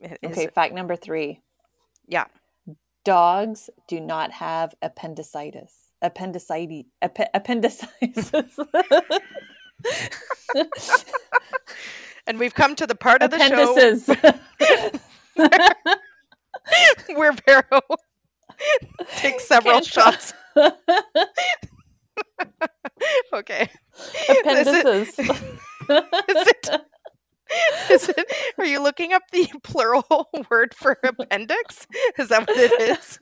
It is- Okay, fact number three. Yeah. Dogs do not have appendicitis. Appendicitis. Ap- appendicitis. And we've come to the part of the show Appendices. where Vero takes several Can't shots. okay. Appendices. is it is it are you looking up the plural word for appendix? Is that what it is?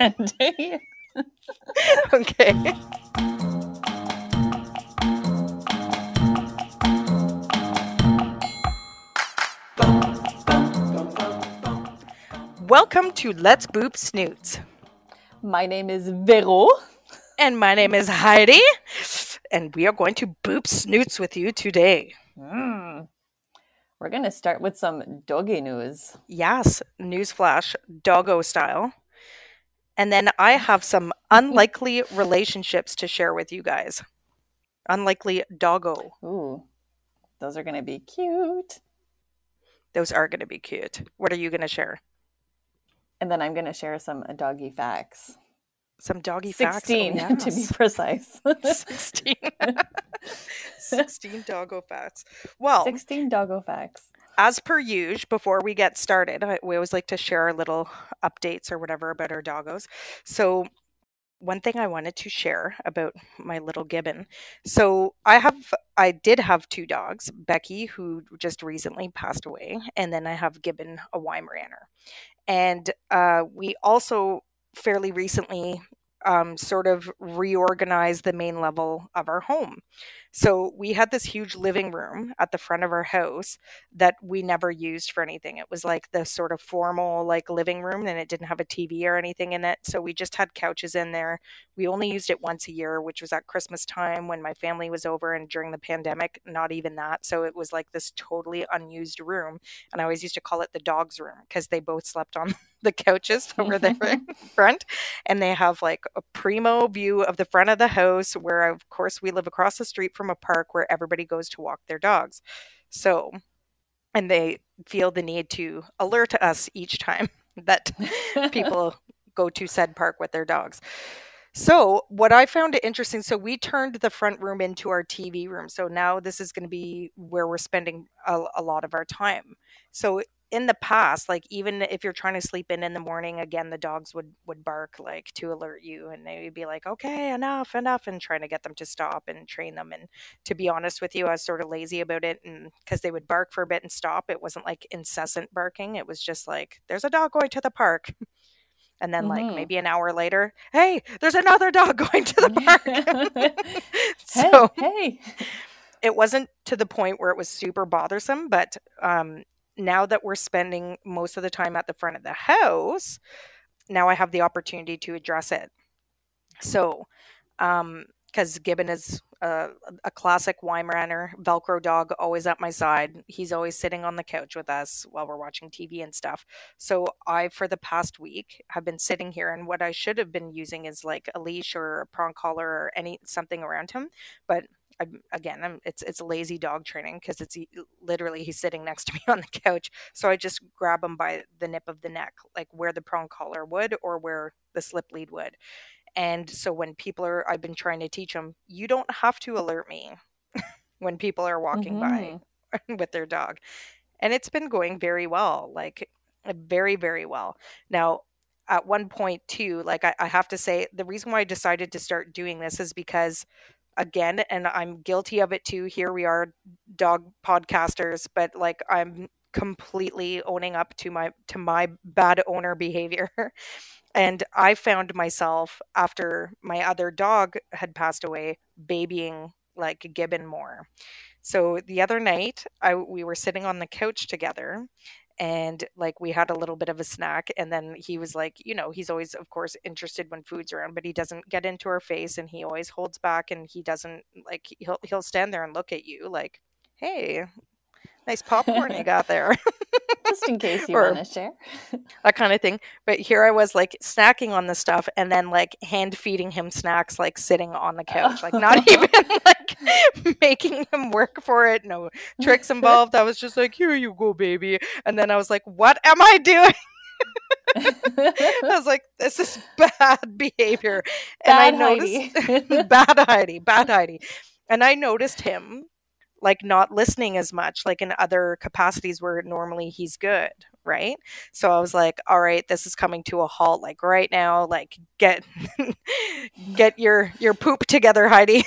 Appendix. Okay. Welcome to Let's Boop Snoots. My name is Vero. And my name is Heidi. And we are going to boop snoots with you today. Mm. We're going to start with some doggy news. Yes, newsflash, doggo style. And then I have some unlikely relationships to share with you guys. Unlikely doggo. Ooh, those are going to be cute. Those are going to be cute. What are you going to share? And then I'm going to share some doggy facts. Some doggy facts. Oh, 16 to be precise. 16. 16 doggo facts. Well, 16 doggo facts. as per usual, before we get started, we always like to share our little updates or whatever about our doggos. So, one thing I wanted to share about my little gibbon. So, I have, I did have two dogs, Becky, who just recently passed away, and then I have Gibbon, a Weimaraner. And uh, we also fairly recently um, sort of reorganized the main level of our home. So we had this huge living room at the front of our house that we never used for anything. It was like the sort of formal like living room and it didn't have a TV or anything in it. So we just had couches in there. We only used it once a year, which was at Christmas time when my family was over and during the pandemic, not even that. So it was like this totally unused room. And I always used to call it the dog's room because they both slept on the couches that were there mm-hmm. in front. And they have like a primo view of the front of the house where of course we live across the street from a park where everybody goes to walk their dogs. So and they feel the need to alert us each time that people go to said park with their dogs. So, what I found interesting, so we turned the front room into our TV room. So now this is going to be where we're spending a, a lot of our time. So in the past, like even if you're trying to sleep in in the morning, again the dogs would would bark like to alert you, and they would be like, "Okay, enough, enough," and trying to get them to stop and train them. And to be honest with you, I was sort of lazy about it, and because they would bark for a bit and stop, it wasn't like incessant barking. It was just like, "There's a dog going to the park." And then, like Mhm. maybe an hour later, hey, there's another dog going to the park. hey, so hey. it wasn't to the point where it was super bothersome, but um, now that we're spending most of the time at the front of the house, now I have the opportunity to address it. Mm. So, um, because Gibbon is a, a classic Weimaraner Velcro dog, always at my side. He's always sitting on the couch with us while we're watching TV and stuff. So I, for the past week, have been sitting here, and what I should have been using is like a leash or a prong collar or any something around him, but I'm, again, I'm, it's it's lazy dog training because it's literally he's sitting next to me on the couch. So I just grab him by the nip of the neck, like where the prong collar would or where the slip lead would. And so when people are, I've been trying to teach them, you don't have to alert me when people are walking by with their dog. And it's been going very well, like uh, very, very well. Now, at one point, too, like I, I have to say, the reason why I decided to start doing this is because again and i'm guilty of it too here we are dog podcasters but like i'm completely owning up to my to my bad owner behavior. And i found myself after my other dog had passed away babying like gibbon more. So the other night i we were sitting on the couch together and like we had a little bit of a snack and then he was like you know he's always of course interested when food's around but he doesn't get into our face and he always holds back and he doesn't like he'll he'll stand there and look at you like hey nice popcorn you got there. Just in case you want to share. that kind of thing. But here I was like snacking on the stuff and then like hand feeding him snacks, like sitting on the oh. couch, like not even like making him work for it. No tricks involved. I was just like, here you go, baby. And then I was like, what am I doing? I was like, this is bad behavior. And I Bad noticed Heidi. bad Heidi, bad Heidi. And I noticed him like not listening as much, like in other capacities where normally he's good, right? So I was like, all right, this is coming to a halt, like right now, like get get your your poop together, Heidi.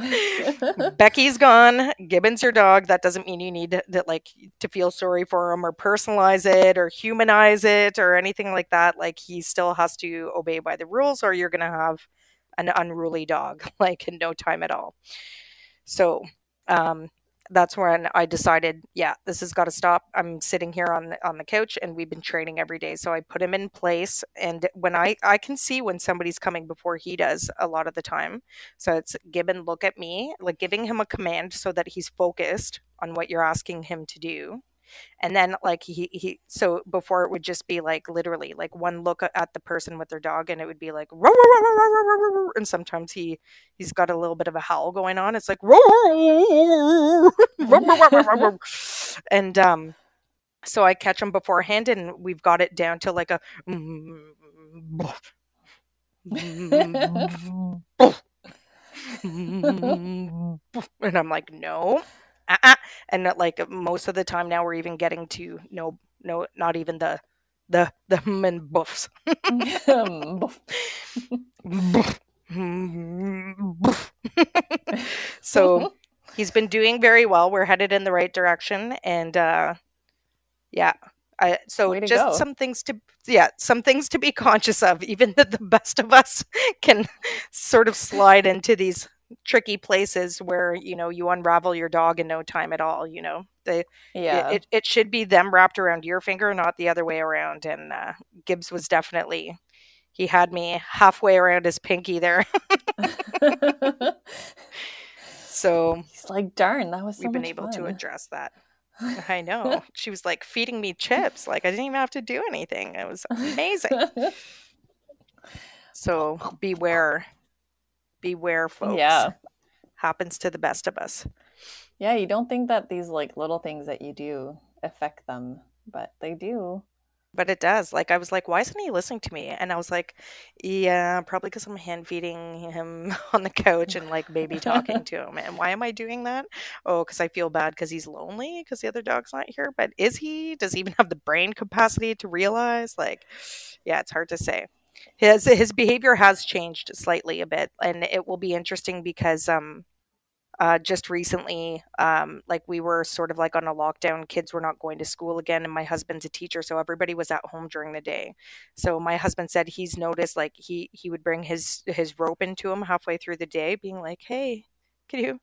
Becky's gone. Gibbon's your dog. That doesn't mean you need to, to, like to feel sorry for him or personalize it or humanize it or anything like that. Like he still has to obey by the rules, or you're gonna have an unruly dog, like in no time at all. So um, that's when I decided, yeah, this has got to stop. I'm sitting here on the, on the couch, and we've been training every day. So I put him in place, and when I I can see when somebody's coming before he does a lot of the time. So it's Gibbon, look at me, like giving him a command so that he's focused on what you're asking him to do. And then like he he so before it would just be like literally like one look at the person with their dog and it would be like "Row, row, row, row, row, row, row, row," and sometimes he he's got a little bit of a howl going on. It's like "Row, row, row, row, row, row, row, row." and um so I catch him beforehand and we've got it down to like a and I'm like, no, uh-uh. and that, like most of the time now we're even getting to no, no, not even the the the hum and buffs. so he's been doing very well. We're headed in the right direction, and uh, yeah. I, so just go. some things to yeah some things to be conscious of even that the best of us can sort of slide into these tricky places where you know you unravel your dog in no time at all you know? They yeah. it, it, should be them wrapped around your finger not the other way around and uh, gibbs was definitely he had me halfway around his pinky there. So He's like, darn, that was so we've been able to address that. I know. She was like feeding me chips like i didn't even have to do anything. It was amazing. So beware beware folks. Yeah. happens to the best of us. Yeah, you don't think that these like little things that you do affect them, but they do. but it does. Like i was like why isn't he listening to me? And i was like yeah probably because i'm hand feeding him on the couch and like maybe talking to him. And why am i doing that? Oh because i feel bad because he's lonely because the other dog's not here. But is he? Does he even have the brain capacity to realize? Like yeah it's hard to say his his behavior has changed slightly a bit and it will be interesting because um uh, just recently, um, like we were sort of like on a lockdown. Kids were not going to school again, and my husband's a teacher, so everybody was at home during the day. So my husband said he's noticed like he he would bring his his rope into him halfway through the day, being like, "Hey, can you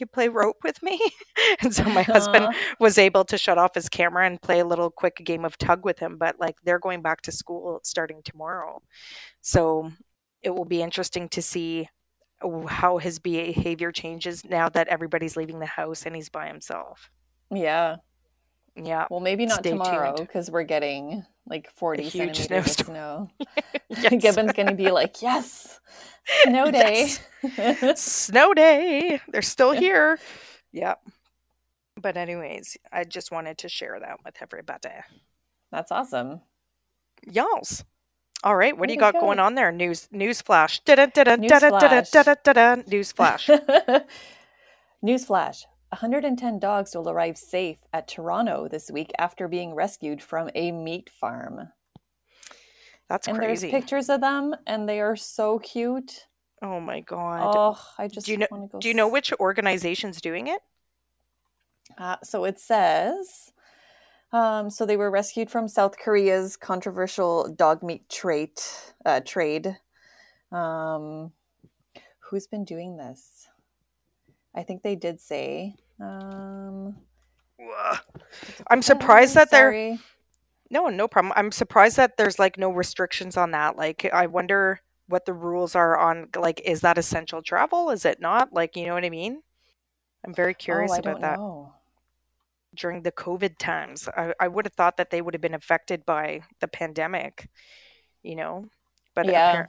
you play rope with me?" and so my husband Aw. was able to shut off his camera and play a little quick game of tug with him. But like they're going back to school starting tomorrow, so it will be interesting to see how his behavior changes now that everybody's leaving the house and he's by himself. Yeah. Yeah. Well, maybe not Stay tomorrow because we're getting like 40 huge centimeters of snowstorm. snow. Gibbon's going to be like, yes, snow day. Snow day. They're still here. Yep. But anyways, I just wanted to share that with everybody. That's awesome. Y'alls. All right, what do oh you to got going on there? News news flash. News flash. News flash. Newsflash 110 dogs will arrive safe at Toronto this week after being rescued from a meat farm. That's and crazy. there's pictures of them, and they are so cute. oh my god. Oh, I just do you know want to go. do you know which organization's doing it? Uh, so it says, um, so they were rescued from South Korea's controversial dog meat trade. Uh, trade. Um, who's been doing this? I think they did say. Um, I'm surprised that they're. No, no problem. I'm surprised that there's like no restrictions on that. Like, I wonder what the rules are on, like, is that essential travel? Is it not? Like, you know what I mean? I'm very curious oh, I about don't that. know. during the COVID times. I, I would have thought that they would have been affected by the pandemic, you know. But Yeah.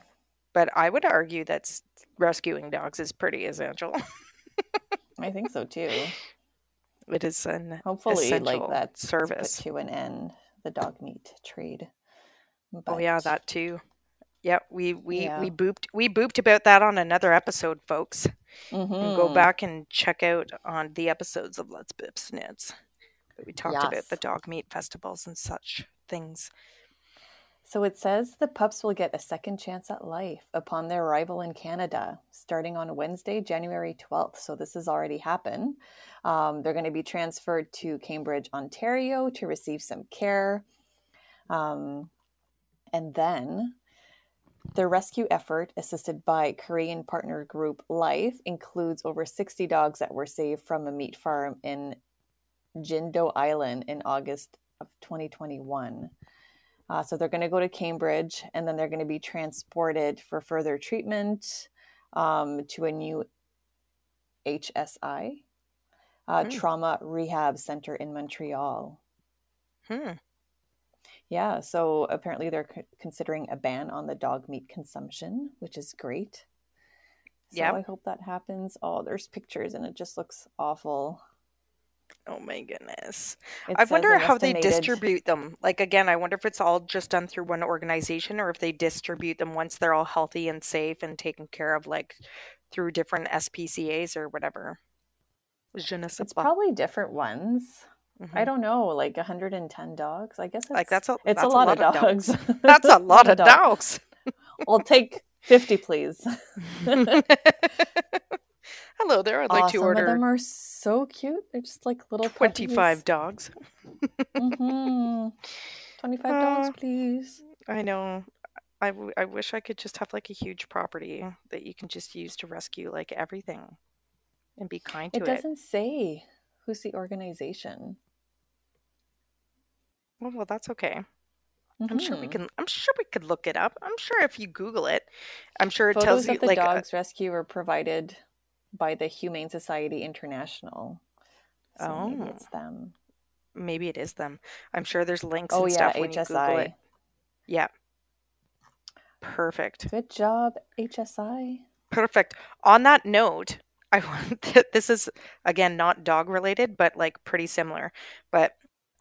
but I would argue that rescuing dogs is pretty essential. I think so too. it is an Hopefully, like that service. put to an end the dog meat trade. Oh yeah, that too. Yeah, we we Yeah. we booped we booped about that on another episode, folks. And go mm-hmm. back and check out on the episodes of Let's Boop Snoots. We talked about the dog meat festivals and such things. So it says the pups will get a second chance at life upon their arrival in Canada, starting on Wednesday, January 12th. So this has already happened. Um, they're going to be transferred to Cambridge, Ontario to receive some care. Um, and then the rescue effort, assisted by Korean partner group Life, includes over 60 dogs that were saved from a meat farm in Jindo Island in August of 2021. Uh, so they're going to go to Cambridge and then they're going to be transported for further treatment um, to a new HSI, uh, Hmm. Trauma Rehab Center in Montreal. Hmm. Yeah, so apparently they're c- considering a ban on the dog meat consumption, which is great. So Yep. I hope that happens. Oh, there's pictures and it just looks awful. Oh my goodness. It I wonder how they distribute them. Like again, I wonder if it's all just done through one organization or if they distribute them once they're all healthy and safe and taken care of like through different SPCAs or whatever. Je ne sais It's pas. probably different ones. I Mhm. don't know, like 110 dogs. I guess it's, Like that's a it's that's a lot, of dogs. dogs. That's a lot of dogs. I'll take 50, please. Hello there. I'd like to order. some of them are so cute. They're just like little 25 dogs. hmm 25 dogs, Uh, please. I know. I, w- I wish I could just have like a huge property that you can just use to rescue like everything and be kind to It it. doesn't say who's the organization. Well, well, that's okay. I'm sure we Mhm. can. I'm sure we could look it up. I'm sure if you Google it, I'm sure it Photos tells you of the like. uh, dogs rescue were provided by the Humane Society International. So maybe Oh. it's them. maybe it is them. I'm sure there's links Oh and yeah, stuff when you Google it. HSI. Yeah. Perfect. Good job, HSI. Perfect. On that note, I want this is again not dog related, but like pretty similar. But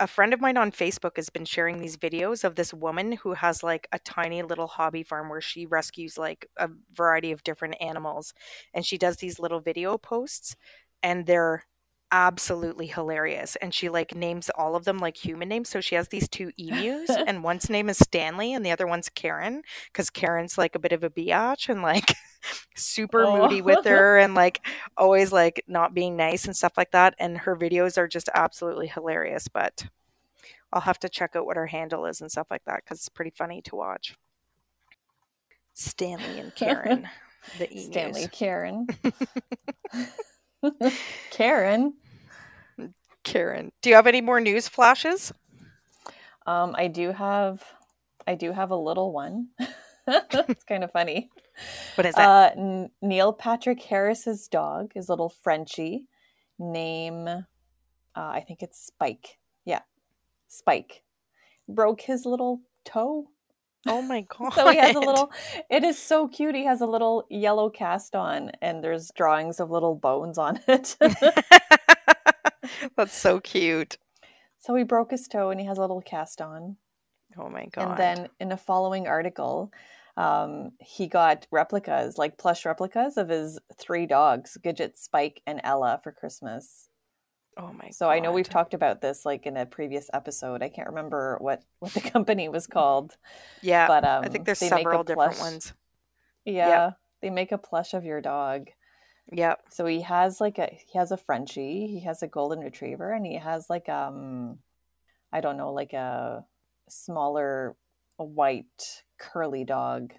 a friend of mine on Facebook has been sharing these videos of this woman who has like a tiny little hobby farm where she rescues like a variety of different animals and she does these little video posts and they're absolutely hilarious and she like names all of them like human names. So she has these two emus and one's name is stanley and the other one's karen because karen's like a bit of a biatch and like super Oh. moody with her and like always like not being nice and stuff like that and her videos are just absolutely hilarious but i'll have to check out what her handle is and stuff like that because it's pretty funny to watch stanley and karen the emus. Stanley Karen. Karen. karen do you have any more news flashes Um, I do have, I do have a little one. it's kind of funny. What is that Uh, N- Neil Patrick Harris's dog, his little Frenchie, name, uh, I think it's Spike. Yeah, Spike, broke his little toe. oh my god So he has a little. It is so cute. He has a little yellow cast on, and there's drawings of little bones on it. that's so cute so he broke his toe, and he has a little cast on. oh my god And then in a following article, um, he got replicas, like plush replicas of his three dogs, Gidget, Spike, and Ella for Christmas. oh my So I know we've talked about this like in a previous episode. I can't remember what what the company was called, yeah but um, i think there's they make a several different ones Yeah, they make a plush of your dog. yep So he has like a he has a Frenchie, he has a golden retriever, and he has like um I don't know like a smaller white curly dog.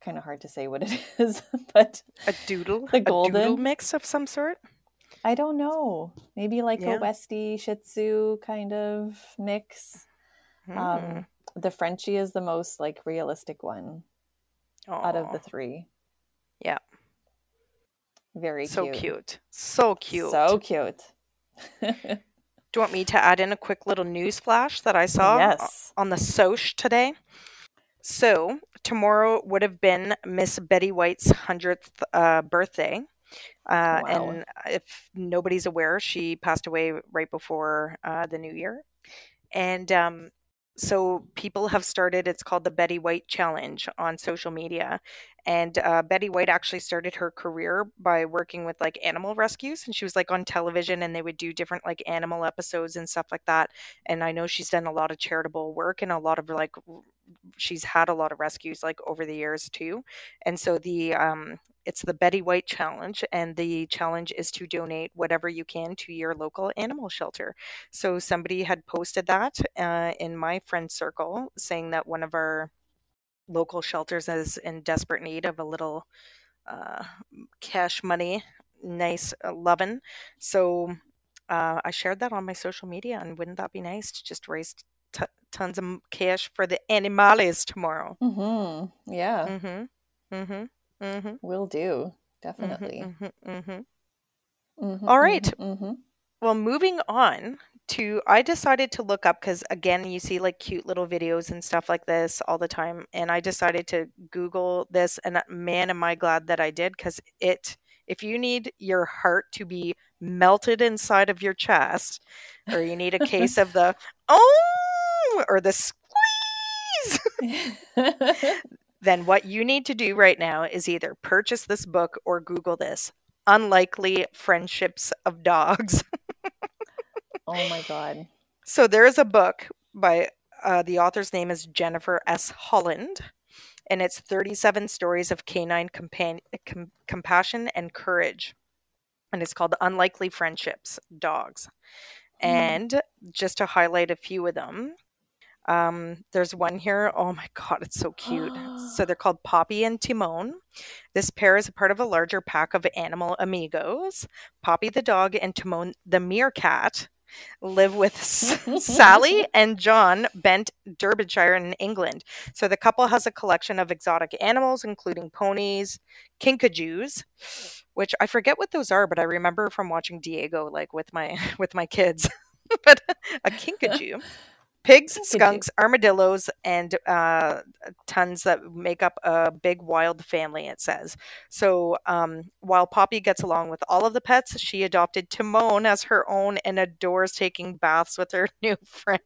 Kind of hard to say what it is, but a doodle The a doodle golden? mix of some sort I don't know. Maybe like Yeah. a Westie Shih Tzu kind of mix. Hmm. Um, the Frenchie is the most like realistic one out of the three. Yeah. Very so cute. cute so cute So cute. Do you want me to add in a quick little news flash that I saw Yes. on the Soch today? So, tomorrow would have been Miss Betty White's 100th uh, birthday. Uh, Wow. And if nobody's aware, she passed away right before uh, the new year. And um, so people have started, it's called the Betty White Challenge on social media. And uh, Betty White actually started her career by working with like animal rescues. And she was like on television and they would do different like animal episodes and stuff like that. And I know she's done a lot of charitable work and a lot of like, she's had a lot of rescues like over the years too. And so the, um, it's the Betty White Challenge, and the challenge is to donate whatever you can to your local animal shelter. So somebody had posted that uh, in my friend circle, saying that one of our local shelters is in desperate need of a little uh, cash money, nice uh, loving. So uh, I shared that on my social media, and wouldn't that be nice to just raise t- tons of cash for the animales tomorrow? Mm-hmm. Yeah, Mm-hmm. Mm-hmm. Mm-hmm. will do. Definitely. Mm-hmm. Mm-hmm. Mhm, All right. mhm, mhm. Well, moving on to, I decided to look up because again, you see like cute little videos and stuff like this all the time, and I decided to Google this, and uh, man, am I glad that I did because it. If you need your heart to be melted inside of your chest, or you need a case of the oh or the squeeze, then what you need to do right now is either purchase this book or Google this unlikely friendships of dogs. oh my god. So there is a book by uh, the author's name is Jennifer S. Holland, and it's 37 stories of canine compan- com- compassion and courage. And it's called Unlikely Friendships Dogs. Mm. And just to highlight a few of them, um, there's one here. Oh my God, it's so cute. so they're called Poppy and Timon. This pair is a part of a larger pack of animal amigos. Poppy the dog and Timon the meerkat live with Sally and John Bent, Derbyshire in England. So the couple has a collection of exotic animals, including ponies, kinkajous, which I forget what those are, but I remember from watching Diego like with my with my kids. but a kinkajou. Pigs, skunks, armadillos, and uh, tons that make up a big wild family, it says. So um, while Poppy gets along with all of the pets, she adopted Timon as her own and adores taking baths with her new friend.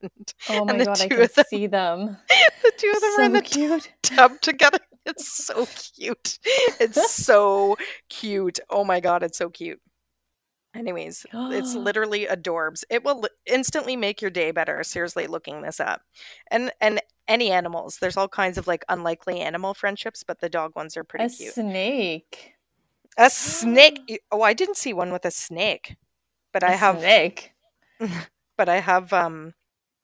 Oh my god, I can them- see them. The two of them are in the cute. tub together. It's so cute. It's so cute. Oh my god, it's so cute. Anyways, it's literally adorbs. It will instantly make your day better. Seriously, looking this up, and and any animals. There's all kinds of like unlikely animal friendships, but the dog ones are pretty a cute. snake. A snake. Oh, I didn't see one with a snake, but I A have. snake. But I have um.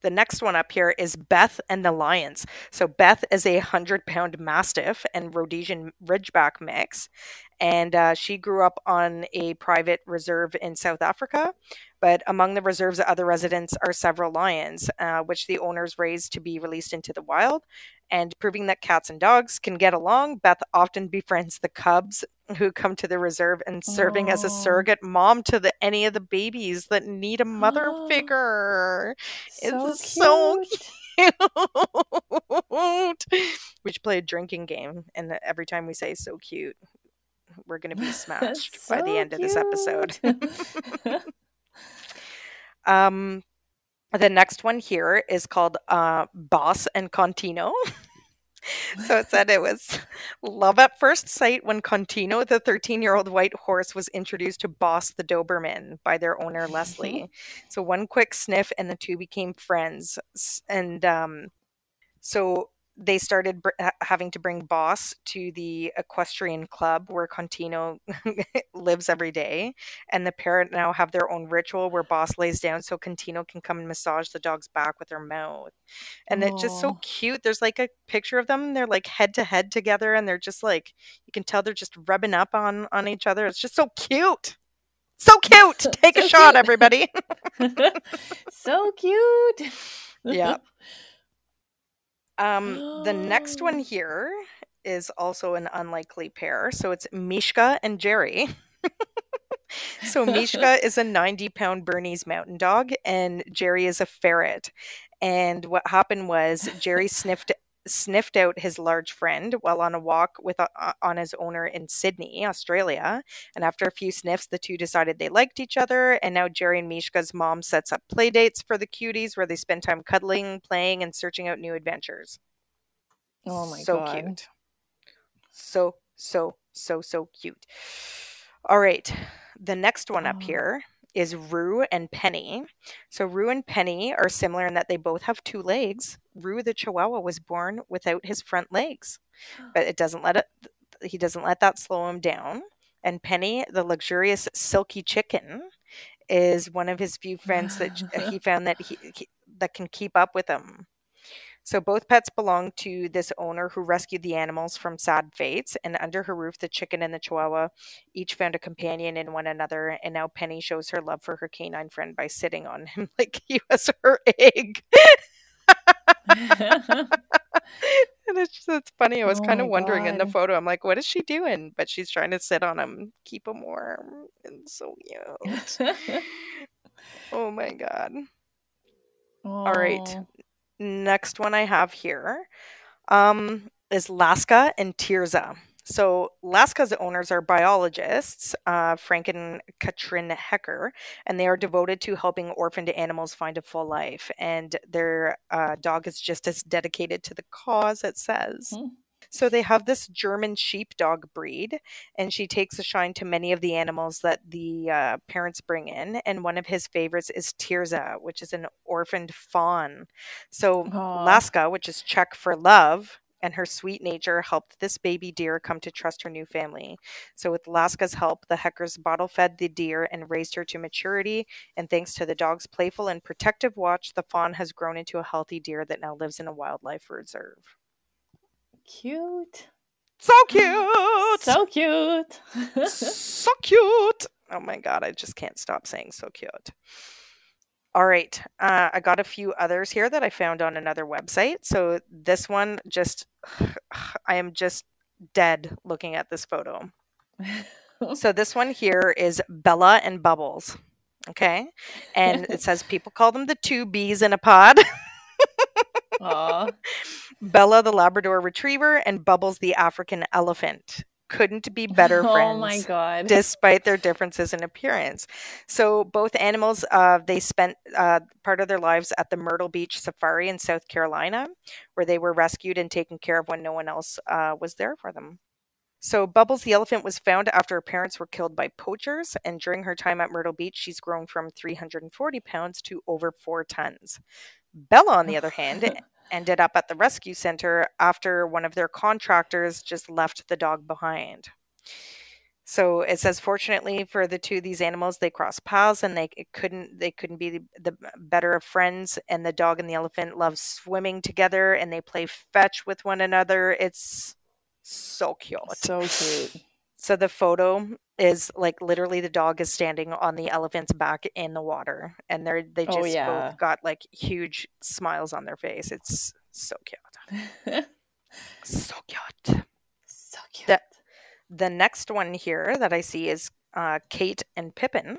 The next one up here is Beth and the Lions. So Beth is a hundred pound mastiff and Rhodesian Ridgeback mix, and uh, she grew up on a private reserve in South Africa. But among the reserve's other residents are several lions, uh, which the owners raised to be released into the wild. And proving that cats and dogs can get along, Beth often befriends the cubs who come to the reserve and serving as a surrogate mom to the, any of the babies that need a mother figure. So It's so cute. cute. We should play a drinking game, and every time we say "so cute," we're going to be smashed by the So end of this episode. Um, the next one here is called uh, Boss and Contino. So it said it was love at first sight when Contino, the 13 year old white horse, was introduced to Boss the Doberman by their owner Leslie. so one quick sniff, and the two became friends. And um, so they started br- having to bring Boss to the equestrian club where Contino lives every day. And the pair now have their own ritual where Boss lays down so Contino can come and massage the dog's back with her mouth. And it's just so cute. There's like a picture of them. They're like head to head together and they're just like you can tell they're just rubbing up on on each other. It's just so cute. So cute. Take a So shot everybody. so cute. yeah. Um, the next one here is also an unlikely pair. So it's Mishka and Jerry. so Mishka is a 90 pound Bernese mountain dog, and Jerry is a ferret. And what happened was Jerry sniffed sniffed out his large friend while on a walk with uh, on his owner in Sydney, Australia. And after a few sniffs, the two decided they liked each other. And now Jerry and Mishka's mom sets up play dates for the cuties where they spend time cuddling, playing, and searching out new adventures. Oh my so god. So cute. So so so so cute. All right. The next one up Oh. here is Rue and Penny. So Rue and Penny are similar in that they both have two legs. Rue the Chihuahua was born without his front legs, but it doesn't let it. He doesn't let that slow him down. And Penny, the luxurious silky chicken, is one of his few friends that he found that he, he that can keep up with him. So both pets belong to this owner who rescued the animals from sad fates, and under her roof, the chicken and the chihuahua each found a companion in one another. And now Penny shows her love for her canine friend by sitting on him like he was her egg. and it's just it's funny. I was Oh kind of wondering in the photo, I'm like, what is she doing? But she's trying to sit on him, keep him warm, and so cute. oh my god. All right. Next one I have here um, is Laska and Tirza. So Laska's owners are biologists, uh, Frank and Katrin Hecker, and they are devoted to helping orphaned animals find a full life. And their uh, dog is just as dedicated to the cause, it says. Hmm. So they have this German sheepdog breed, and she takes a shine to many of the animals that the uh, parents bring in. And one of his favorites is Tirza, which is an orphaned fawn. So Aw. Laska, which is Czech for love, and her sweet nature helped this baby deer come to trust her new family. So, with Laska's help, the Heckers bottle fed the deer and raised her to maturity. And thanks to the dog's playful and protective watch, the fawn has grown into a healthy deer that now lives in a wildlife reserve. Cute. So cute! So cute. so cute. Oh my god, I just can't stop saying so cute. All right, uh, I got a few others here that I found on another website. So this one, just I am just dead looking at this photo. So this one here is Bella and Bubbles. Okay, and it says people call them the two bees in a pod. Aw. Bella the Labrador Retriever and Bubbles the African Elephant. Couldn't be better friends. Oh my god. despite their differences in appearance. So both animals, uh, they spent uh, part of their lives at the Myrtle Beach Safari in South Carolina, where they were rescued and taken care of when no one else uh, was there for them. So Bubbles the elephant was found after her parents were killed by poachers, and during her time at Myrtle Beach, she's grown from 340 pounds to over four tons. Bella, on the other hand, ended up at the rescue center after one of their contractors just left the dog behind. So it says, fortunately for the two of these animals, they crossed paths and they it couldn't they couldn't be the, the better of friends. And the dog and the elephant love swimming together and they play fetch with one another. It's so cute. so cute. So the photo is like literally the dog is standing on the elephant's back in the water, and they're they Oh, just yeah. both got like huge smiles on their face. It's so cute, so cute. so cute. That- The next one here that I see is uh, Kate and Pippin.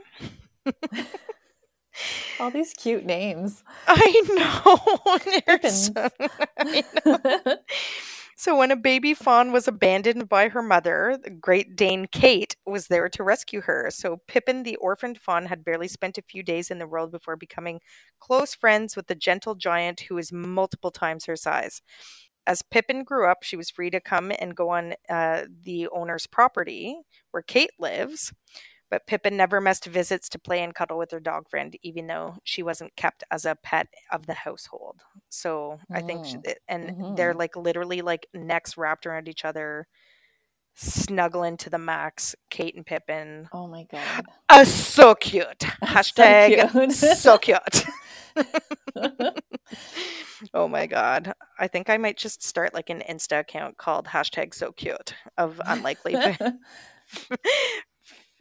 All these cute names. I know. Pippins. so- I know. So when a baby fawn was abandoned by her mother, the Great Dane Kate was there to rescue her. So Pippin, the orphaned fawn, had barely spent a few days in the world before becoming close friends with the gentle giant who is multiple times her size. As Pippin grew up, she was free to come and go on uh, the owner's property where Kate lives. But Pippin never missed visits to play and cuddle with her dog friend, even though she wasn't kept as a pet of the household. So I think, she, Mm. and they're Mhm. like literally like necks wrapped around each other, snuggling to the max. Kate and Pippin, Oh my god. uh, so cute. Hashtag cute. so cute. oh my god! I think I might just start like an Insta account called hashtag so cute of unlikely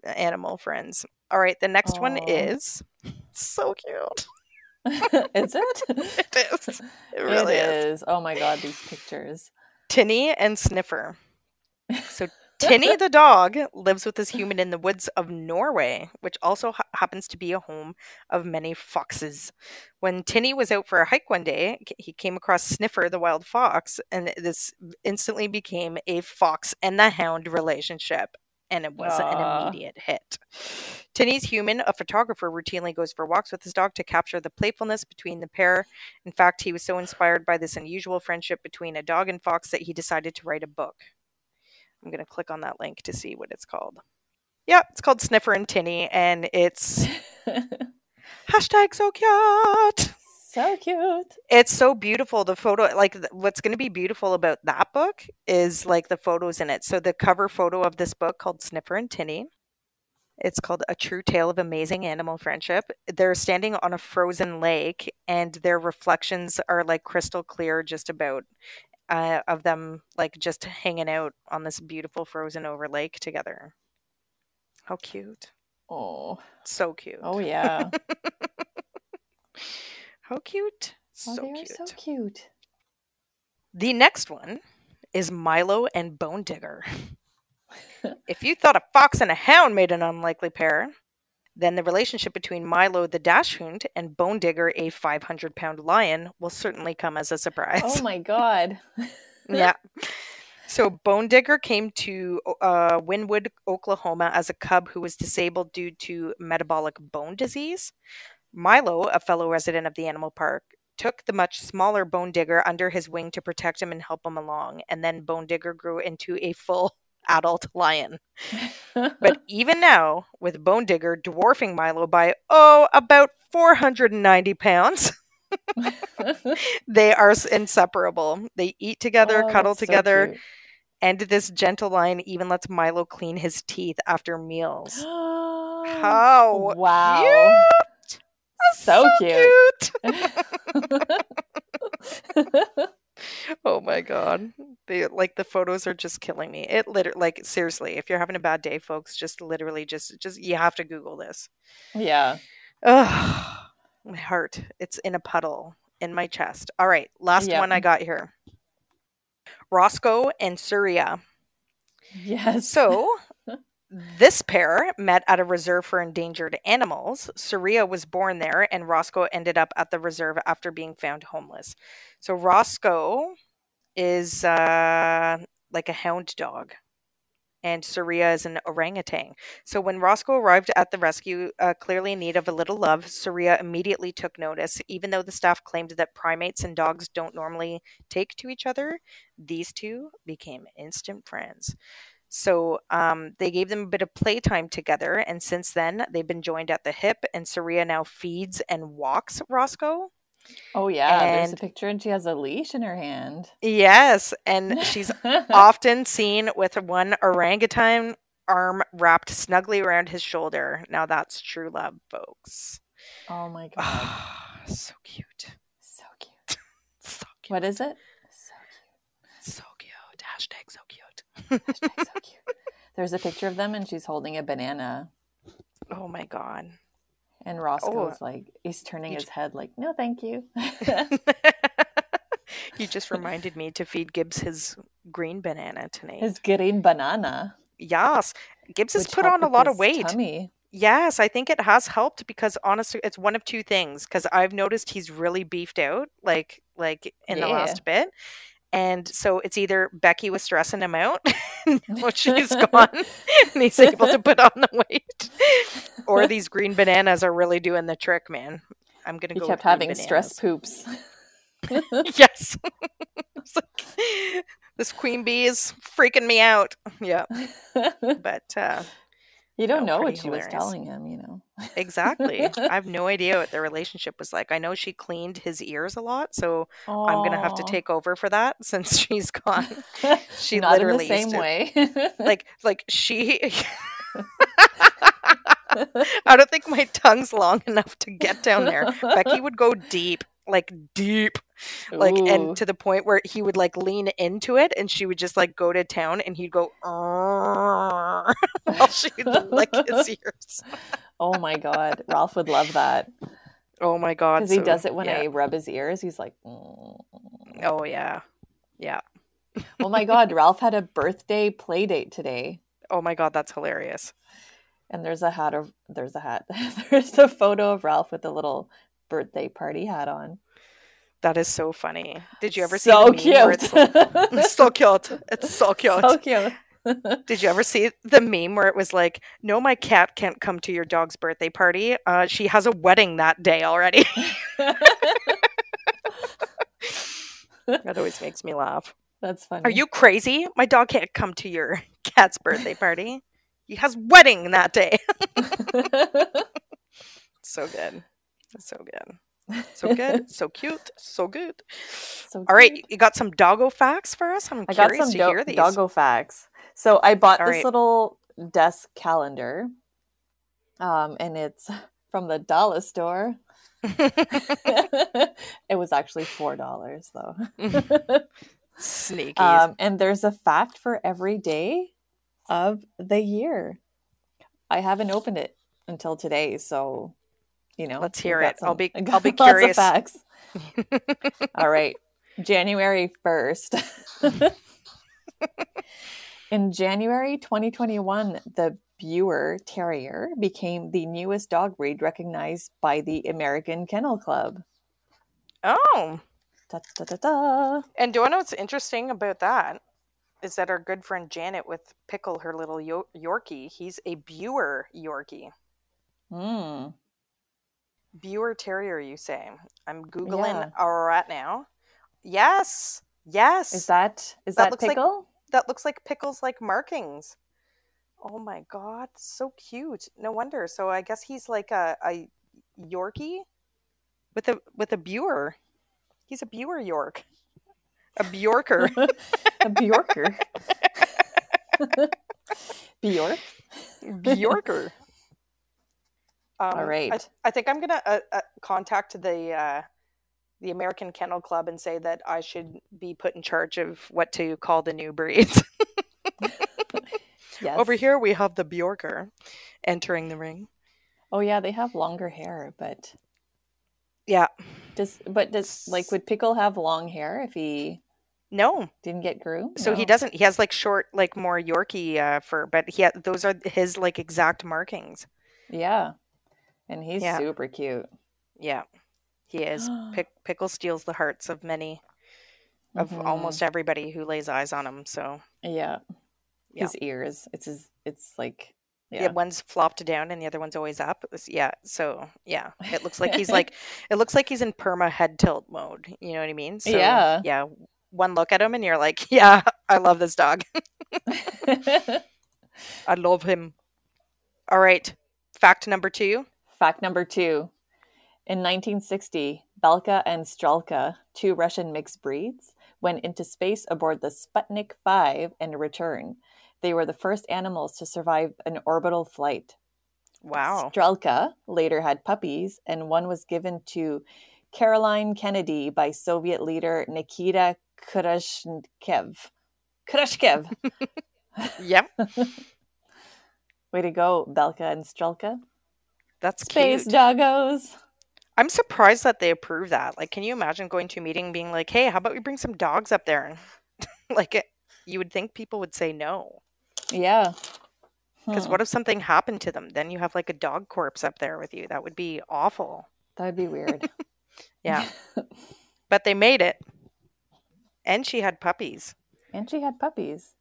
animal friends. All right, the next one is so cute. is it? It is. It really It is. is. Oh my god, these pictures. Tinny and Sniffer. So Tinny the dog lives with his human in the woods of Norway, which also ha- happens to be a home of many foxes. When Tinny was out for a hike one day, he came across Sniffer the wild fox, and this instantly became a fox and the hound relationship. And it was an immediate hit. Tinny's human, a photographer, routinely goes for walks with his dog to capture the playfulness between the pair. In fact, he was so inspired by this unusual friendship between a dog and fox that he decided to write a book. I'm going to click on that link to see what it's called. Yeah, it's called Sniffer and Tinny, and it's hashtag so cute. So cute. It's so beautiful. The photo, like, th- what's going to be beautiful about that book is like the photos in it. So, the cover photo of this book called Sniffer and Tinny. It's called A True Tale of Amazing Animal Friendship. They're standing on a frozen lake, and their reflections are like crystal clear, just about uh, of them like just hanging out on this beautiful frozen over lake together. How cute! Oh, So cute. oh yeah. How cute! Oh, So they are cute. so cute. The next one is Milo and Bone Digger. if you thought a fox and a hound made an unlikely pair, then the relationship between Milo the dachshund and Bone Digger, a 500 pound lion, will certainly come as a surprise. Oh my god. yeah. So Bone Digger came to uh, Wynnewood, Oklahoma as a cub who was disabled due to metabolic bone disease. Milo, a fellow resident of the animal park, took the much smaller Bone Digger under his wing to protect him and help him along, and then Bone Digger grew into a full adult lion. But even now, with Bone Digger dwarfing Milo by, oh, about 490 pounds, they are inseparable. They eat together, Oh, cuddle that's so together, and this gentle lion even lets Milo clean his teeth after meals. How wow. So, cute. Oh my god. They like the photos are just killing me. It literally like seriously, if you're having a bad day, folks, just literally just just you have to Google this. yeah. Ugh, my heart. It's in a puddle in my chest. All right, last one I got here. Roscoe and Surya. Yes. So, this pair met at a reserve for endangered animals. Surya was born there, and Roscoe ended up at the reserve after being found homeless. So, Roscoe is uh, like a hound dog, and Surya is an orangutan. So, when Roscoe arrived at the rescue, uh, clearly in need of a little love, Surya immediately took notice. Even though the staff claimed that primates and dogs don't normally take to each other, these two became instant friends. So um, they gave them a bit of playtime together, and since then they've been joined at the hip. And Surya now feeds and walks Roscoe. oh yeah. There's a picture and she has a leash in her hand. Yes, and she's often seen with one orangutan arm wrapped snugly around his shoulder. Now that's true love, folks. Oh my god. so cute, so cute. so cute, What is it? So so cute. Hashtag so cute. Hashtag so cute. There's a picture of them and she's holding a banana. Oh my god. And Roscoe's Oh. like he's turning You his head like, no thank you. you just reminded me to feed Gibbs his green banana tonight. his green banana. yes, Gibbs has put on a lot of weight. Tummy. Yes, I think it has helped because honestly, it's one of two things. Because I've noticed he's really beefed out, like like in the last bit, and so it's either Becky was stressing him out, now she's gone, and he's able to put on the weight, or these green bananas are really doing the trick, man. I'm gonna He go. kept having stress poops. yes. Like, this queen bee is freaking me out. Yeah, but uh, you don't No, know what she was telling him, you know. Exactly. I have no idea what their relationship was like. I know she cleaned his ears a lot, so I'm gonna have to take over for that since she's gone. She Not in the literally same to- way. Like, like she. I don't think my tongue's long enough to get down there. Becky would go deep, like deep, like Ooh. and to the point where he would like lean into it and she would just like go to town and he'd go while she'd lick his ears. oh my god, Ralph would love that Oh my god. because he so, does it when yeah. I rub his ears. He's like, "Mm." Oh yeah. Yeah. oh my god, Ralph had a birthday play date today. Oh my god, that's hilarious. And there's a hat of there's a hat. there's a photo of Ralph with a little birthday party hat on. That is so funny. Did you ever so see the meme where cute? it's, it's so cute. It's so cute. so cute. Did you ever see the meme where it was like, "No, my cat can't come to your dog's birthday party. Uh, she has a wedding that day already." that always makes me laugh. That's funny. Are you crazy? My dog can't come to your cat's birthday party. He has wedding that day. so good. So good. So good. So cute. So good. So All right, you got some doggo facts for us? I'm I got curious some to do- hear these. doggo facts. So I bought All this right. little desk calendar, um, and it's from the dollar store. it was actually four dollars though. Sneakies. um, and there's a fact for every day of the year. I haven't opened it until today, so you know. Let's hear it. I'll be- I I'll be got lots of curious. facts. All right. January 1st. In January 2021, the Biewer Terrier became the newest dog breed recognized by the American Kennel Club. oh, Da, da, da, da. and do you know what's interesting about that? Is that our good friend Janet with Pickle, her little Yorkie, he's a Biewer Yorkie. Hmm. Biewer Terrier, you say? I'm Googling Yeah. right now. Yes. Yes. Is that is That that, looks like- pickle? that looks like pickles like markings. Oh my god, so cute. No wonder. So I guess he's like a, a Yorkie with a with a Biewer. He's a Biewer York. A Bjorker. a Bjorker. Bjork. Bjorker. Um, All right. I, I think I'm gonna uh, uh, contact the uh, the American Kennel Club and say that I should be put in charge of what to call the new breeds. Yes. Over here we have the Bjorker entering the ring. Oh yeah, they have longer hair, but Yeah. does but does like would Pickle have long hair if he No. didn't get groomed? So he doesn't. He has like short, like more Yorkie uh, fur, but he ha- those are his like exact markings. Yeah. And he's Yeah. super cute. Yeah, he is. Pick, Pickle steals the hearts of many, of Mhm. almost everybody who lays eyes on him. So Yeah. Yeah. His ears. It's his it's like yeah. yeah. one's flopped down and the other one's always up. Yeah, so yeah, it looks like he's like it looks like he's in perma head tilt mode. You know what I mean? So, Yeah. yeah. One look at him and you're like, yeah, I love this dog. I love him. All right, fact number two. Fact number two. In 1960, Belka and Strelka, two Russian mixed breeds, went into space aboard the Sputnik 5 and returned. They were the first animals to survive an orbital flight. Wow. Strelka later had puppies, and one was given to Caroline Kennedy by Soviet leader Nikita Khrushchev. Khrushchev. Yep, Way to go, Belka and Strelka. That's Space cute. doggos. I'm surprised that they approve that. Like, can you imagine going to a meeting and being like, "Hey, how about we bring some dogs up there?" like, it, you would think people would say no. Yeah. Because Hmm. what if something happened to them? Then you have like a dog corpse up there with you. That would be awful. That would be weird. Yeah, but they made it, and she had puppies. and she had puppies.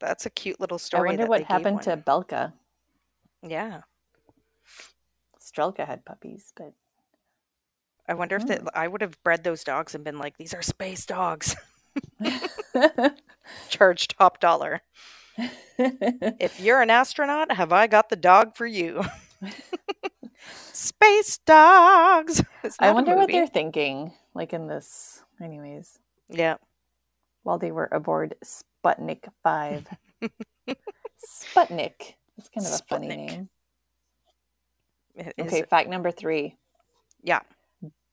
That's a cute little story. I wonder what happened to Belka. Yeah, Strelka had puppies, but I wonder if that I would have bred those dogs and been like, "These are space dogs." Charge top dollar. If you're an astronaut, have I got the dog for you? Space dogs. I wonder what they're thinking, like in this, anyways, Yeah. while they were aboard Sputnik 5. Sputnik. That's kind of a funny name. Okay, fact number three Yeah.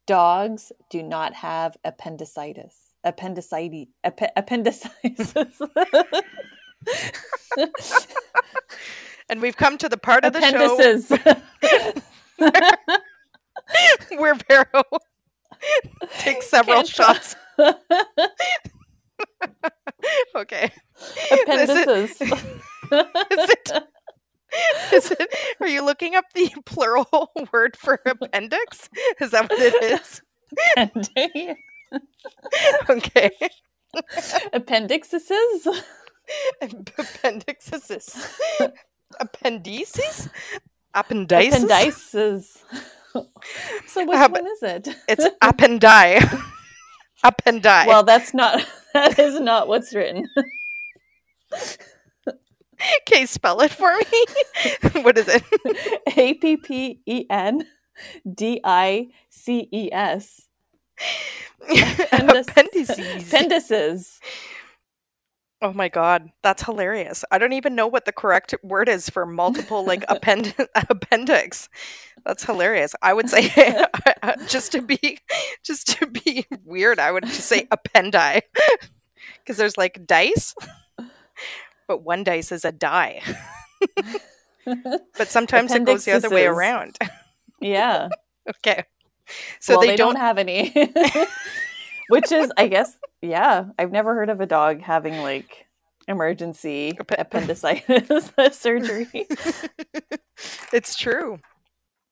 dogs do not have appendicitis. Appendicitis. Appe- appendicitis. And we've come to the part of the show Appendices. where Vero takes several Can't shots. appendices. Is it? Is it? Are you looking up the plural word for appendix? Is that what it is? Appendix. Okay. Appendixes. Appendixes. Appendices. Appendices. Appendices. So which App- one is it? It's appendi. appendi. Well, that's not. That is not what's written. okay, spell it for me. what is it? A P P E N D I C E S. Appendices. Appendices. Oh my god, that's hilarious. I don't even know what the correct word is for multiple like append- appendix. That's hilarious. I would say just to be just to be weird, I would just say appendi. Cuz there's like dice, but one dice is a die. But sometimes it goes the other way around. Yeah. Okay. So well, they, they, don't, don't have any. Which is, I guess, yeah. I've never heard of a dog having like emergency appendicitis surgery. it's true.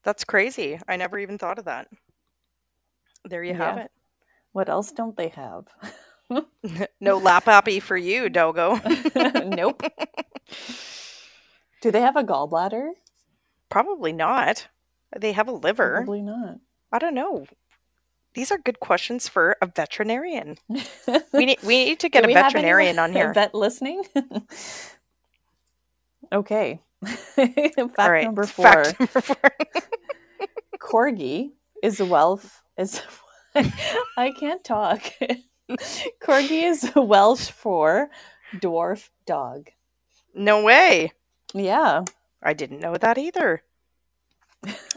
That's crazy. I never even thought of that. There you have it. What else don't they have? No lap appy for you, Dogo. nope. Do they have a gallbladder? Probably not. They have a liver. Probably not. I don't know. These are good questions for a veterinarian. We need we need to get Do a we have veterinarian on here. A vet listening? okay. Fact All right. number four. Fact number four. Corgi is a Welsh is I can't talk. Corgi is Welsh for dwarf dog. no way. Yeah. I didn't know that either.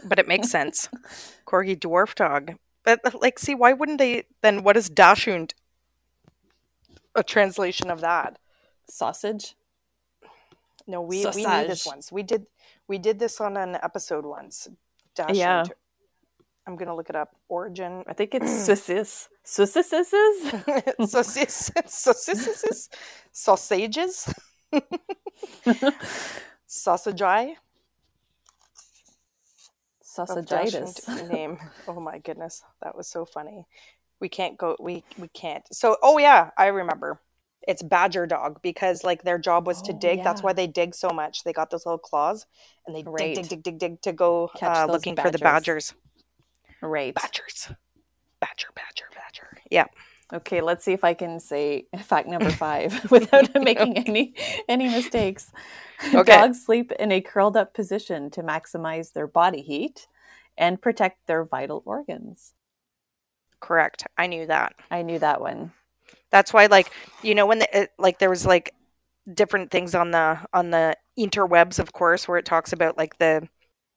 But it makes sense. Corgi dwarf dog. But like see why wouldn't they then what is dachshund A translation of that. Sausage. No, we we knew this once. We did we did this on an episode once. Dachshund. Yeah. I'm gonna look it up. Origin. I think it's saucis. Saucises? Sausages. Sausages. Sausages. Sausage. Sausagitis. Name. Oh my goodness, that was so funny. We can't go. We we can't. So oh yeah, I remember. It's badger dog because like their job was to Oh, dig. That's why they dig so much. They got those little claws, and they Right. dig, dig, dig, dig, dig to go uh, looking for the badgers. Right. Badgers. Badger, badger, badger. Yeah. Okay, let's see if I can say fact number five without making any any mistakes. Okay. Dogs sleep in a curled up position to maximize their body heat and protect their vital organs. Correct. I knew that. I knew that one. That's why, like, you know, when the, it, like there was like different things on the on the interwebs, of course, where it talks about like the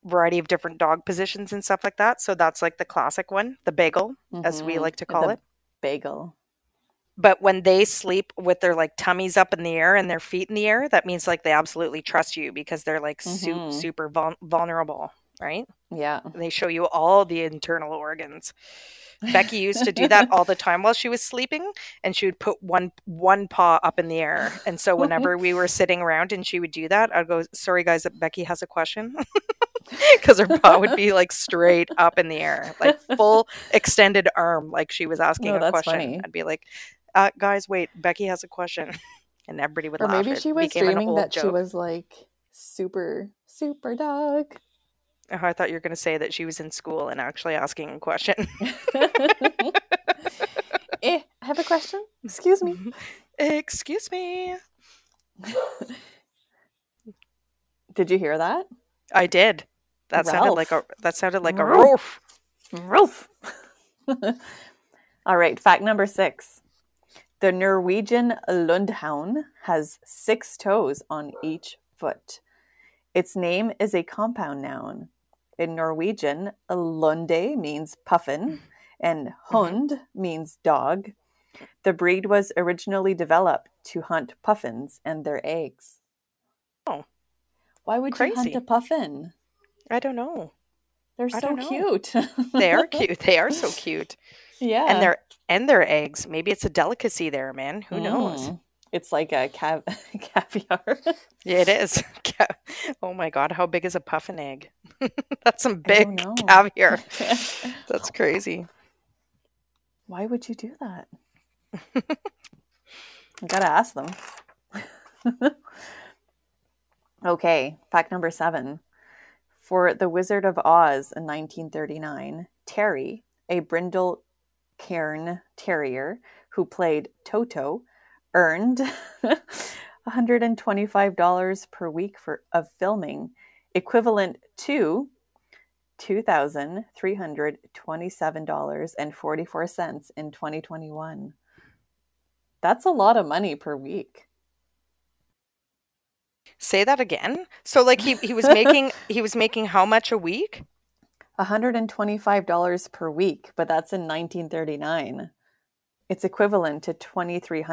variety of different dog positions and stuff like that. So that's like the classic one, the bagel, as we Mhm. like to call The it. Bagel. But when they sleep with their like tummies up in the air and their feet in the air, that means like they absolutely trust you because they're like su- Mhm. super vul- vulnerable, right? Yeah. And they show you all the internal organs. Becky used to do that all the time while she was sleeping, and she would put one one paw up in the air. And so whenever we were sitting around and she would do that, I'd go, "Sorry, guys, Becky has a question," because her paw would be like straight up in the air, like full extended arm, like she was asking No, a question. funny. I'd be like, uh, "Guys, wait, Becky has a question," and everybody would Or laugh. maybe It she was dreaming that she was like super, super dog. Oh, I thought you were going to say that she was in school and actually asking a question. eh, I have a question. Excuse me. Excuse me. Did you hear that? I did. That sounded like a that sounded like a roof. Roof. All right, fact number six. The Norwegian Lundehund has six toes on each foot. Its name is a compound noun. In Norwegian, Lunde means puffin and Hund means dog. The breed was originally developed to hunt puffins and their eggs. Oh. Why would you hunt a puffin? I don't know. They're I so cute. They are cute. They are so cute. yeah. And their and their eggs. Maybe it's a delicacy there, man. Who knows? Mm. It's like a cav- caviar. Yeah, it is. Oh my god, how big is a puffin egg? That's some big caviar. That's crazy. Why would you do that? I gotta ask them. okay, fact number seven. For The Wizard of Oz in 1939, Terry, a brindle cairn terrier who played Toto, earned $125 per week for of filming, equivalent to $2,327.44 in 2021. That's a lot of money per week. Say that again. So like he he was making he was making how much a week? $125 per week, but that's in 1939. It's equivalent to $2,300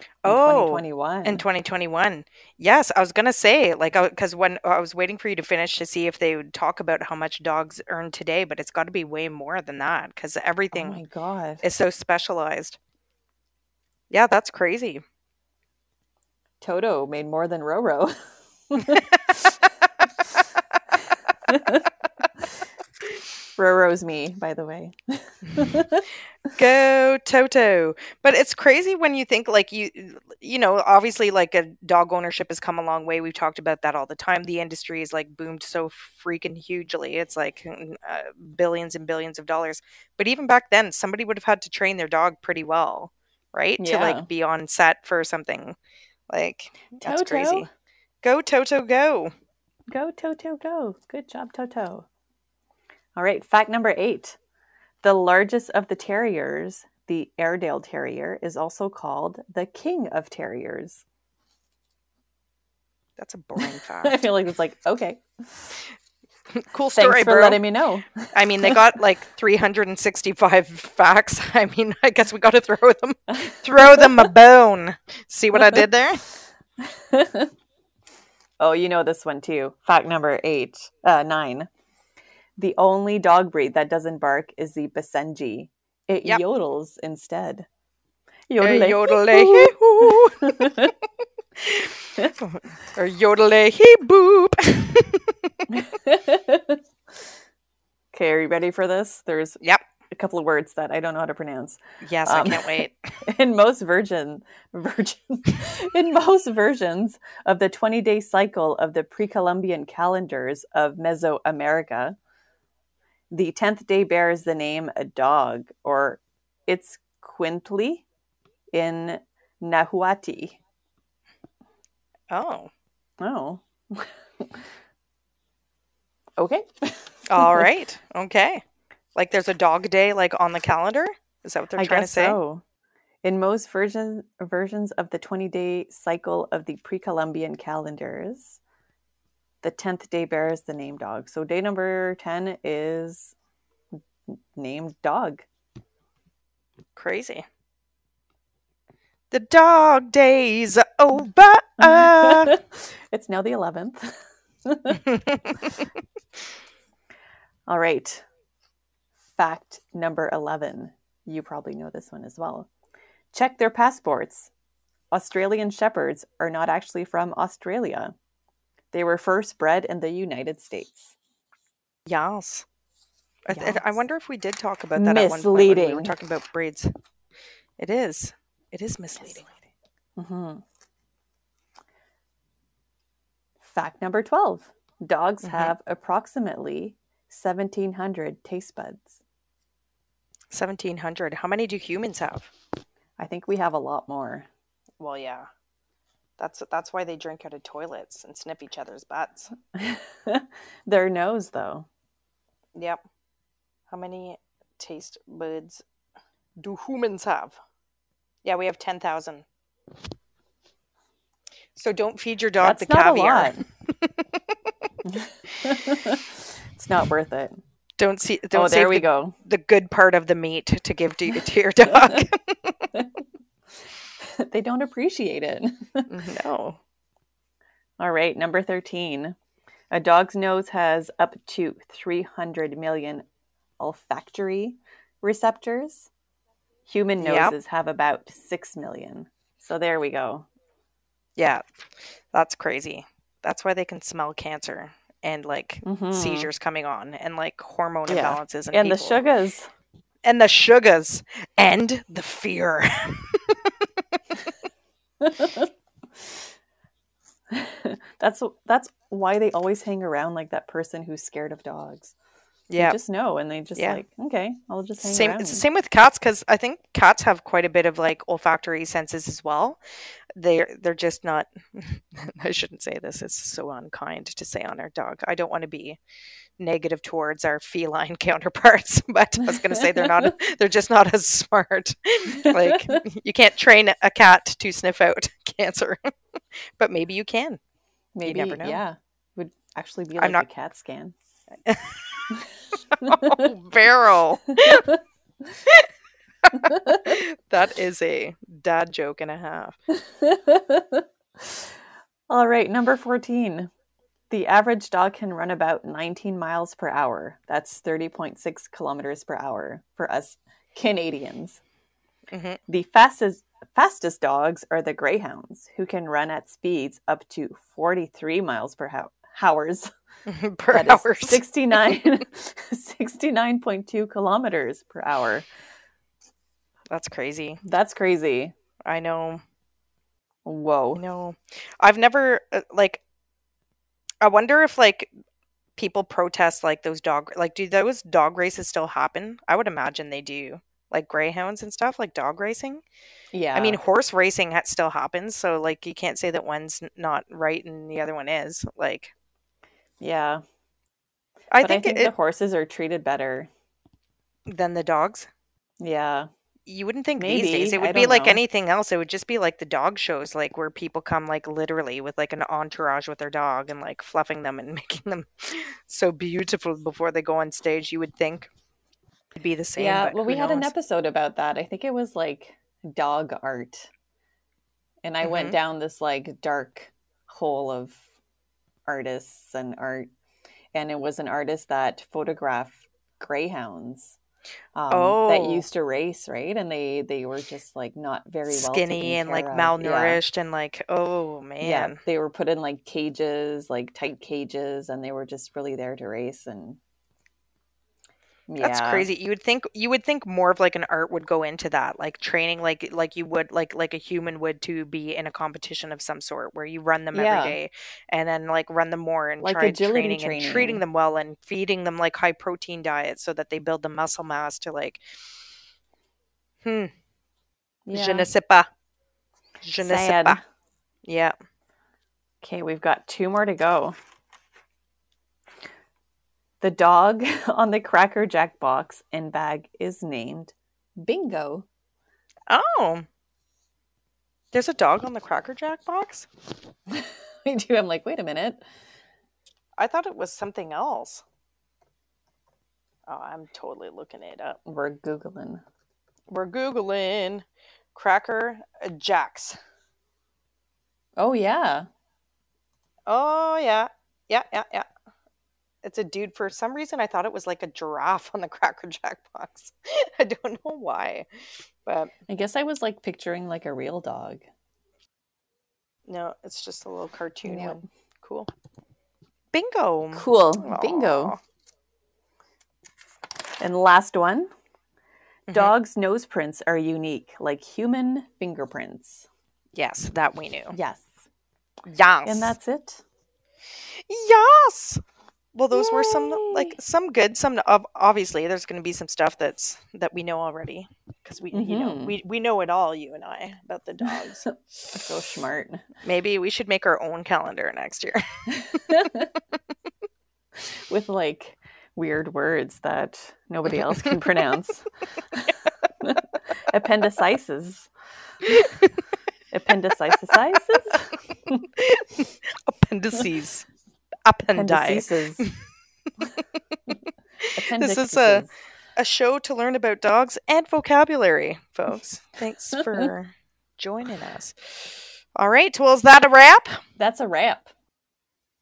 in Oh, 2021. in 2021. Yes, I was gonna say like because when I was waiting for you to finish to see if they would talk about how much dogs earn today, but it's got to be way more than that because oh everything my God. is so specialized. Yeah, that's crazy. Toto made more than Roro. Roro's me, by the way. Go Toto. But it's crazy when you think like you you know, obviously like a dog ownership has come a long way. We've talked about that all the time. The industry is like boomed so freaking hugely. It's like uh, billions and billions of dollars. But even back then, somebody would have had to train their dog pretty well, right? To like be on set for something. Like that's Toto. crazy. Go Toto go. Go, Toto, go. Good job, Toto. All right, fact number eight. The largest of the terriers, the Airedale Terrier, is also called the king of terriers. That's a boring fact. I feel like it's like, okay. cool story, Thanks for bro. letting me know. I mean, they got like 365 facts. I mean, I guess we got to throw them, throw them a bone. See what I did there? oh, you know this one too. Fact number eight, uh, nine. The only dog breed that doesn't bark is the Basenji. It Yep. yodels instead. Uh, Yodelay. Hee hoo. or yodelay hee boop. Okay, are you ready for this? There's Yep. a couple of words that I don't know how to pronounce. Yes, Um, I can't wait. in most virgin virgin in most versions of the 20-day cycle of the pre-columbian calendars of mesoamerica the 10th day bears the name a dog or it's quintly in nahuatl Oh, oh okay all right. Okay. Like there's a dog day like on the calendar? Is that what they're i trying guess to say? so in most version, versions of the 20-day cycle of the pre-columbian calendars the 10th day bears the name dog. So day number 10 is named dog. Crazy. The dog days are over. it's now the 11th. All right. Fact number 11. You probably know this one as well. Check their passports. Australian Shepherds are not actually from Australia. They were first bred in the United States. yes. I, th- I wonder if we did talk about that at one point when we were talking about breeds. It is. It is misleading. Mhm. Fact number 12 dogs Mhm. have approximately 1,700 taste buds. 1700. How many do humans have? I think we have a lot more. Well, yeah. That's that's why they drink out of toilets and sniff each other's butts. Their nose, though. Yep. How many taste buds do humans have? Yeah, we have 10,000. So don't feed your dog That's the not caviar. it's not mm-hmm. worth it. Don't see don't oh, there we the, go. the good part of the meat to give to, to your dog. they don't appreciate it. Mm-hmm. no. All right, number 13. A dog's nose has up to 300 million olfactory receptors. Human Yep. noses have about 6 million. So there we go. Yeah, that's crazy. That's why they can smell cancer and like Mhm. seizures coming on and like hormone Yeah. imbalances in And the sugars. and the sugars and the fear. that's that's why they always hang around like that person who's scared of dogs. Yeah. just know, and they just Yeah. like, okay, I'll just hang Same around. it's the same with cats because I think cats have quite a bit of like olfactory senses as well. They're they're just not I shouldn't say this, it's so unkind to say on our dog. I don't want to be negative towards our feline counterparts, but I was gonna say they're not they're just not as smart. like you can't train a cat to sniff out cancer. but maybe you can. Maybe, you never know. yeah, would actually be I'm not- a CAT scan. oh, Beryl. that is a dad joke and a half. All right, number 14. The average dog can run about 19 miles per hour. That's 30.6 kilometers per hour for us Canadians. Mhm. The fastest fastest dogs are the greyhounds, who can run at speeds up to 43 miles per hou- hours. per hour. 69 69.2 kilometers per hour. That's crazy. That's crazy. I know. Whoa. No. I've never uh, like. I wonder if like people protest like those dog like do those dog races still happen? I would imagine they do. Like greyhounds and stuff, like dog racing. Yeah. I mean, horse racing ha- still happens, so like you can't say that one's not right and the other one is. Like yeah. I but think, I think it, the horses are treated better. than the dogs. Yeah. You wouldn't think these days it would be like know. anything else. It would just be like the dog shows, like where people come like literally with like an entourage with their dog and like fluffing them and making them so beautiful before they go on stage. You would think it'd be the same. yeah. Well, we who had an episode about that. I think it was like dog art. And I Mhm. went down this like dark hole of artists and art. And it was an artist that photographed greyhounds. Um, that Oh. used to race, right? And they they were just like not very well skinny and like of. Yeah. malnourished and like oh man. Yeah, they were put in like cages, like tight cages, and they were just really there to race. And That's crazy. You would think you would think more of like an art would go into that, like training, like like you would like like a human would to be in a competition of some sort, where you run them Yeah. every day, and then like run them more and Like try agility training, and treating them well and feeding them like high protein diets so that they build the muscle mass to like. Hmm. Je Yeah. ne sais pas. Je ne sais pas. Yeah. Okay, we've got two more to go. The dog on the Cracker Jack box and bag is named Bingo. Oh. There's a dog on the Cracker Jack box. I do. I'm like, wait a minute. I thought it was something else. Oh, I'm totally looking it up. We're Googling. We're Googling Cracker Jacks. Oh, yeah. Oh, yeah. Yeah, yeah, yeah. It's a dude. For some reason, I thought it was like a giraffe on the Cracker Jack box. I don't know why. But I guess I was like picturing like a real dog. no, it's just a little cartoon Yeah. one. Cool. Bingo. Cool. Bingo. And last one Mhm. dogs' nose prints are unique, like human fingerprints. Yes, that we knew. Yes. Yes. And that's it. Yes. Well, those were some like some good. Some obviously there's going to be some stuff that's that we know already because we you know Mhm. we we know it all. You and I about the dogs. So smart. Maybe we should make our own calendar next year. With like weird words that nobody else can pronounce. Appendicitis. Appendicitis? Appendices. Appendi. Appendices. This is a- A show to learn about dogs and vocabulary, folks. Thanks for joining us. All right. Well, is that a wrap? That's a wrap.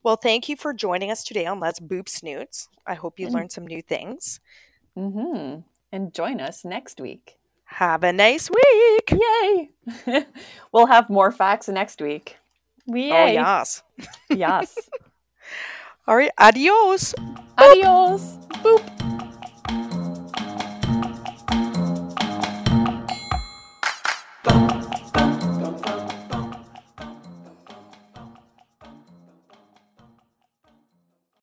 Well, thank you for joining us today on Let's Boop Snoots. I hope you And- learned some new things. hmm And join us next week. Have a nice week. Yay! we'll have more facts next week. Yay. Oh, yes. yes. All right, adios. Adios. Boop. Boop.